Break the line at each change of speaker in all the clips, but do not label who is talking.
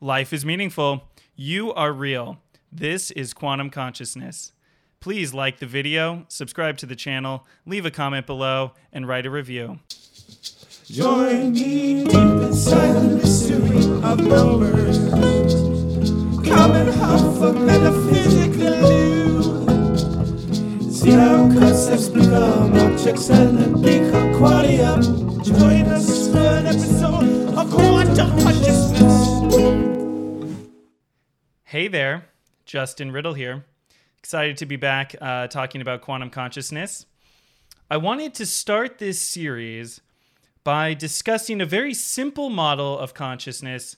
Life is meaningful. You are real. This is quantum consciousness. Please like the video, subscribe to the channel, leave a comment below, and write a review.
Join me deep inside the mystery of numbers. Come and metaphysical concepts become objects and qualia. Join us for an episode
Hey there, Justin Riddle here. Excited to be back uh, talking about quantum consciousness. I wanted to start this series by discussing a very simple model of consciousness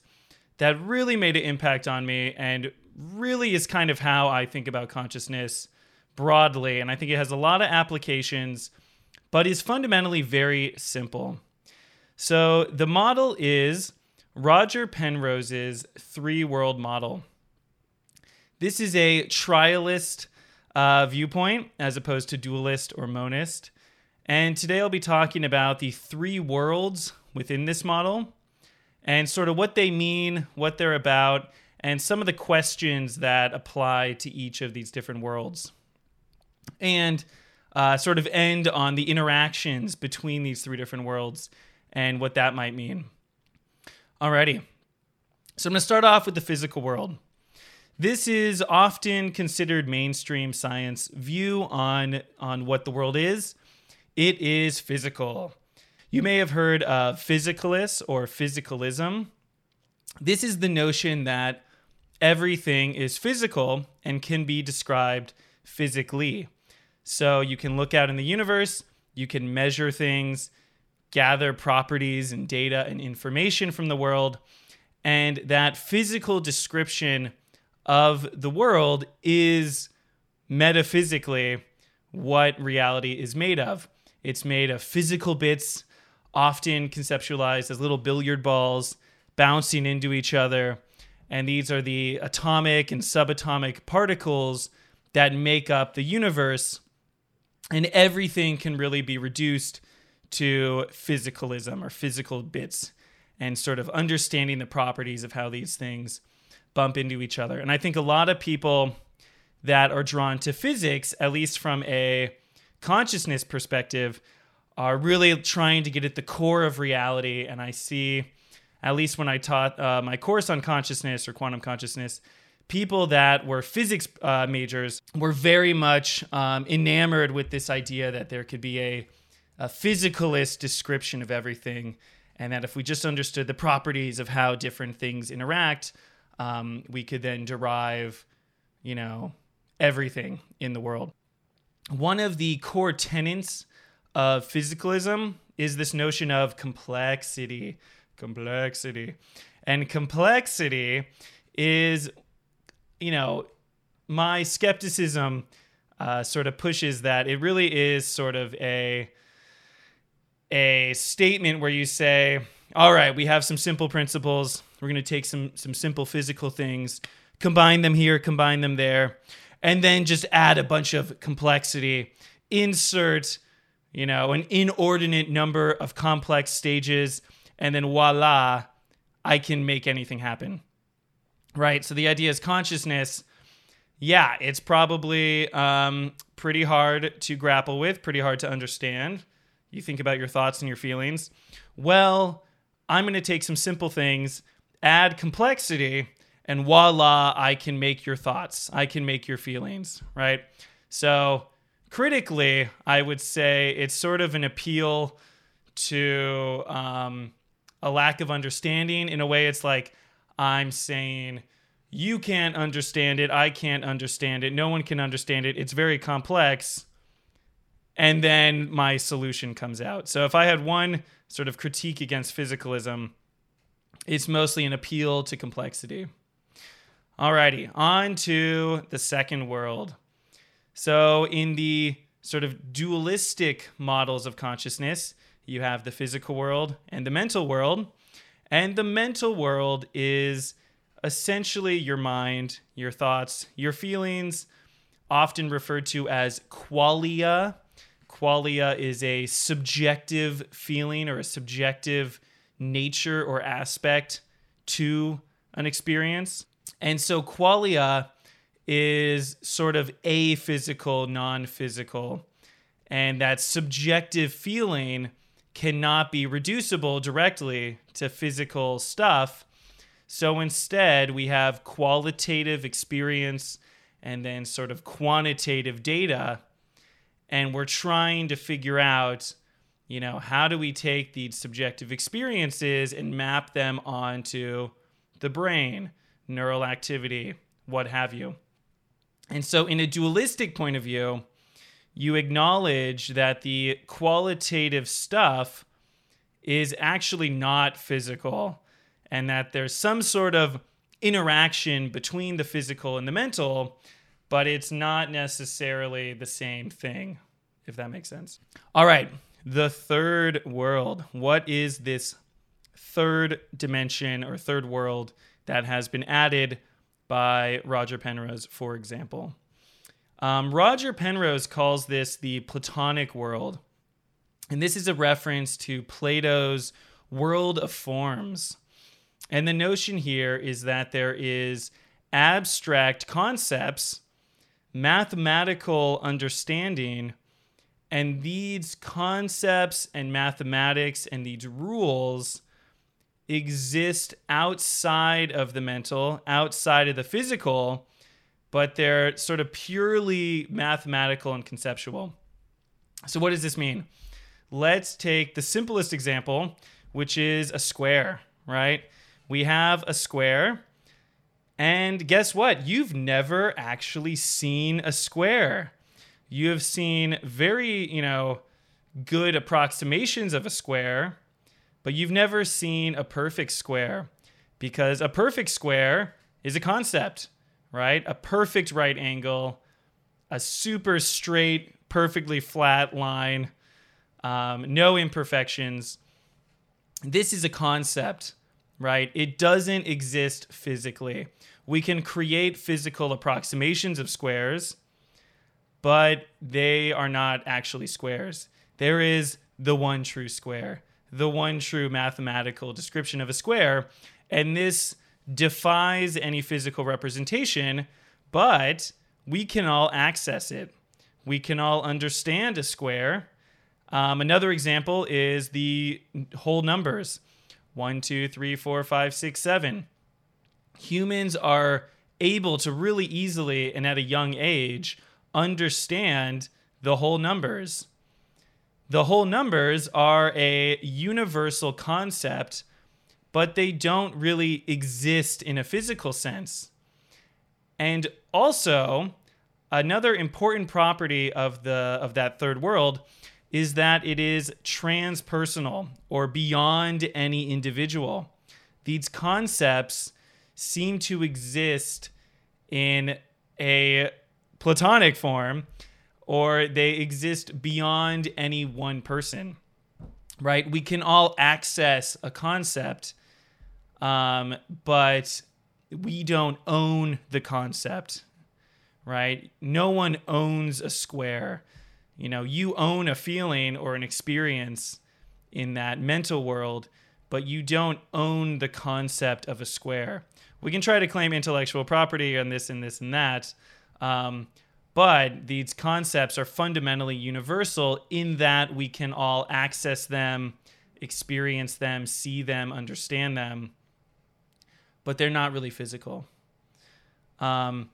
that really made an impact on me and really is kind of how I think about consciousness broadly. And I think it has a lot of applications, but is fundamentally very simple. So the model is Roger Penrose's three world model. This is a trialist uh, viewpoint as opposed to dualist or monist. And today I'll be talking about the three worlds within this model and sort of what they mean, what they're about, and some of the questions that apply to each of these different worlds. And uh, sort of end on the interactions between these three different worlds and what that might mean. Alrighty. So I'm going to start off with the physical world. This is often considered mainstream science view on, on what the world is. It is physical. You may have heard of physicalists or physicalism. This is the notion that everything is physical and can be described physically. So you can look out in the universe, you can measure things, gather properties and data and information from the world, and that physical description of the world is metaphysically what reality is made of. It's made of physical bits, often conceptualized as little billiard balls bouncing into each other. And these are the atomic and subatomic particles that make up the universe. And everything can really be reduced to physicalism or physical bits and sort of understanding the properties of how these things bump into each other. And I think a lot of people that are drawn to physics, at least from a consciousness perspective, are really trying to get at the core of reality. And I see, at least when I taught uh, my course on consciousness or quantum consciousness, people that were physics uh, majors were very much um, enamored with this idea that there could be a, a physicalist description of everything. And that if we just understood the properties of how different things interact, um, we could then derive, you know, everything in the world. One of the core tenets of physicalism is this notion of complexity. Complexity. And complexity is, you know, my skepticism uh, sort of pushes that it really is sort of a a statement where you say, all right, we have some simple principles. We're going to take some some simple physical things, combine them here, combine them there, and then just add a bunch of complexity. Insert, you know, an inordinate number of complex stages, and then voila, I can make anything happen. Right? So the idea is consciousness. Yeah, it's probably um, pretty hard to grapple with, pretty hard to understand. You think about your thoughts and your feelings. Well, I'm going to take some simple things, add complexity, and voila, I can make your thoughts. I can make your feelings, right? So, critically, I would say it's sort of an appeal to um, a lack of understanding. In a way, it's like I'm saying, you can't understand it. I can't understand it. No one can understand it. It's very complex. And then my solution comes out. So, if I had one sort of critique against physicalism, it's mostly an appeal to complexity. Alrighty, on to the second world. So, in the sort of dualistic models of consciousness, you have the physical world and the mental world. And the mental world is essentially your mind, your thoughts, your feelings, often referred to as qualia qualia is a subjective feeling or a subjective nature or aspect to an experience. And so qualia is sort of a physical, non physical. And that subjective feeling cannot be reducible directly to physical stuff. So instead, we have qualitative experience and then sort of quantitative data. And we're trying to figure out, you know, how do we take these subjective experiences and map them onto the brain, neural activity, what have you. And so, in a dualistic point of view, you acknowledge that the qualitative stuff is actually not physical and that there's some sort of interaction between the physical and the mental, but it's not necessarily the same thing, if that makes sense. All right, the third world. What is this third dimension or third world that has been added by Roger Penrose, for example? Um, Roger Penrose calls this the Platonic world. And this is a reference to Plato's world of forms. And the notion here is that there is abstract concepts, mathematical understanding, and these concepts and mathematics and these rules exist outside of the mental, outside of the physical, but they're sort of purely mathematical and conceptual. So, what does this mean? Let's take the simplest example, which is a square, right? We have a square, and guess what? You've never actually seen a square. You have seen very, you know, good approximations of a square, but you've never seen a perfect square because a perfect square is a concept right? A perfect right angle, a super straight, perfectly flat line, um, no imperfections. This is a concept, right? It doesn't exist physically. We can create physical approximations of squares, but they are not actually squares. There is the one true square, the one true mathematical description of a square. And this defies any physical representation, but we can all access it. We can all understand a square. Um, another example is the whole numbers one, two, three, four, five, six, seven. Humans are able to really easily and at a young age understand the whole numbers. The whole numbers are a universal concept but they don't really exist in a physical sense. And also, another important property of the of that third world is that it is transpersonal or beyond any individual. These concepts seem to exist in a platonic form or they exist beyond any one person. Right? We can all access a concept um, but we don't own the concept, right? No one owns a square. You know, you own a feeling or an experience in that mental world, but you don't own the concept of a square. We can try to claim intellectual property on this and this and that. Um, but these concepts are fundamentally universal in that we can all access them, experience them, see them, understand them but they're not really physical. Um,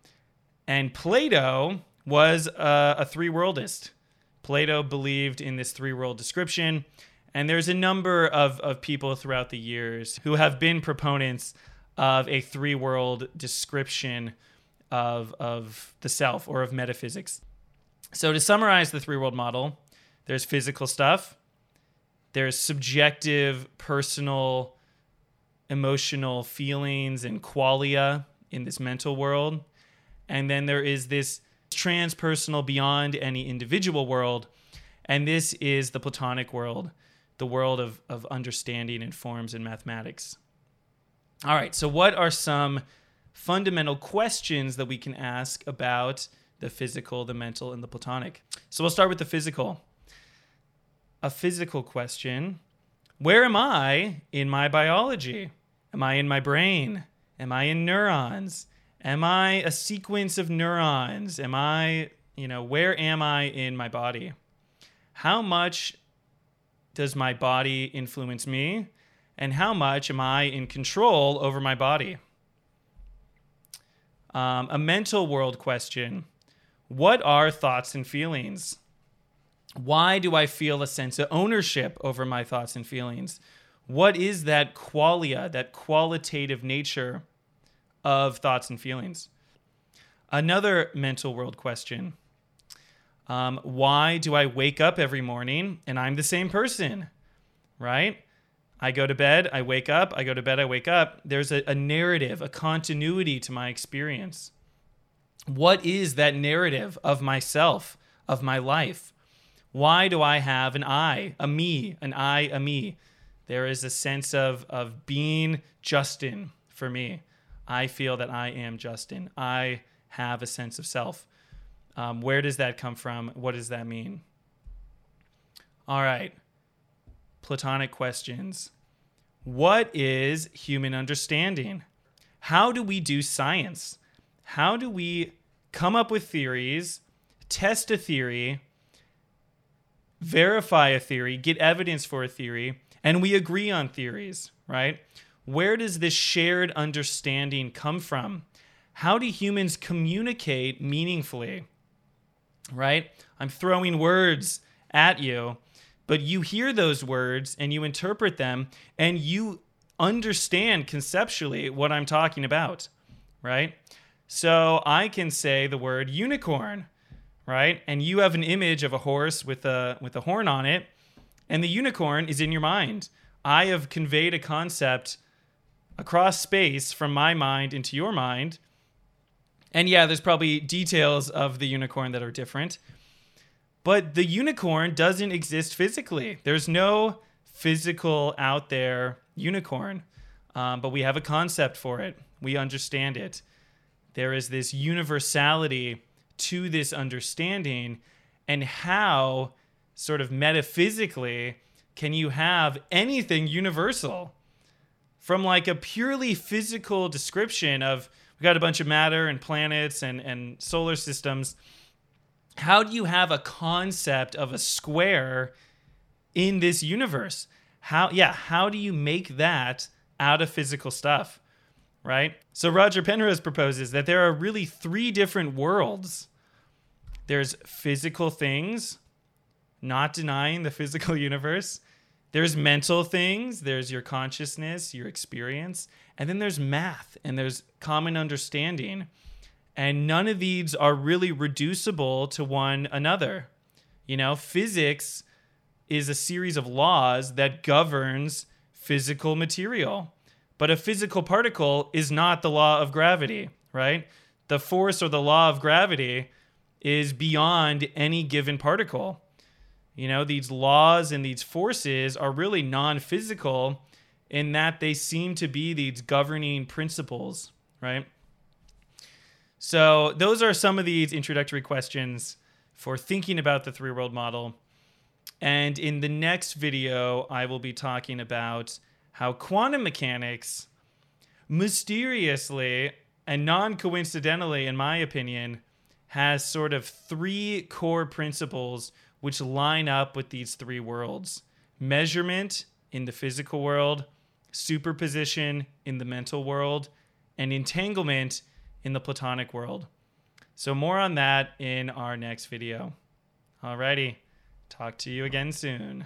and Plato was a, a three worldist. Plato believed in this three world description. And there's a number of, of people throughout the years who have been proponents of a three world description of, of the self or of metaphysics. So, to summarize the three world model, there's physical stuff, there's subjective, personal emotional feelings and qualia in this mental world. And then there is this transpersonal beyond any individual world. And this is the Platonic world, the world of, of understanding and forms and mathematics. All right, so what are some fundamental questions that we can ask about the physical, the mental, and the Platonic? So we'll start with the physical. A physical question where am I in my biology? Am I in my brain? Am I in neurons? Am I a sequence of neurons? Am I, you know, where am I in my body? How much does my body influence me? And how much am I in control over my body? Um, a mental world question What are thoughts and feelings? Why do I feel a sense of ownership over my thoughts and feelings? What is that qualia, that qualitative nature of thoughts and feelings? Another mental world question um, Why do I wake up every morning and I'm the same person? Right? I go to bed, I wake up, I go to bed, I wake up. There's a, a narrative, a continuity to my experience. What is that narrative of myself, of my life? Why do I have an I, a me, an I, a me? There is a sense of, of being Justin for me. I feel that I am Justin. I have a sense of self. Um, where does that come from? What does that mean? All right. Platonic questions. What is human understanding? How do we do science? How do we come up with theories, test a theory, verify a theory, get evidence for a theory, and we agree on theories, right? Where does this shared understanding come from? How do humans communicate meaningfully? Right? I'm throwing words at you, but you hear those words and you interpret them and you understand conceptually what I'm talking about, right? So I can say the word unicorn, right? And you have an image of a horse with a with a horn on it, and the unicorn is in your mind. I have conveyed a concept across space from my mind into your mind. And yeah, there's probably details of the unicorn that are different. But the unicorn doesn't exist physically. There's no physical out there unicorn. Um, but we have a concept for it. We understand it. There is this universality to this understanding, and how, sort of metaphysically, can you have anything universal? From like a purely physical description of we got a bunch of matter and planets and, and solar systems. How do you have a concept of a square in this universe? How yeah, how do you make that out of physical stuff? Right? So Roger Penrose proposes that there are really three different worlds. There's physical things, not denying the physical universe. There's mental things, there's your consciousness, your experience, and then there's math and there's common understanding. And none of these are really reducible to one another. You know, physics is a series of laws that governs physical material. But a physical particle is not the law of gravity, right? The force or the law of gravity is beyond any given particle. You know, these laws and these forces are really non physical in that they seem to be these governing principles, right? So, those are some of these introductory questions for thinking about the three world model. And in the next video, I will be talking about how quantum mechanics mysteriously and non coincidentally, in my opinion, has sort of three core principles which line up with these three worlds measurement in the physical world, superposition in the mental world, and entanglement in the platonic world. So, more on that in our next video. Alrighty, talk to you again soon.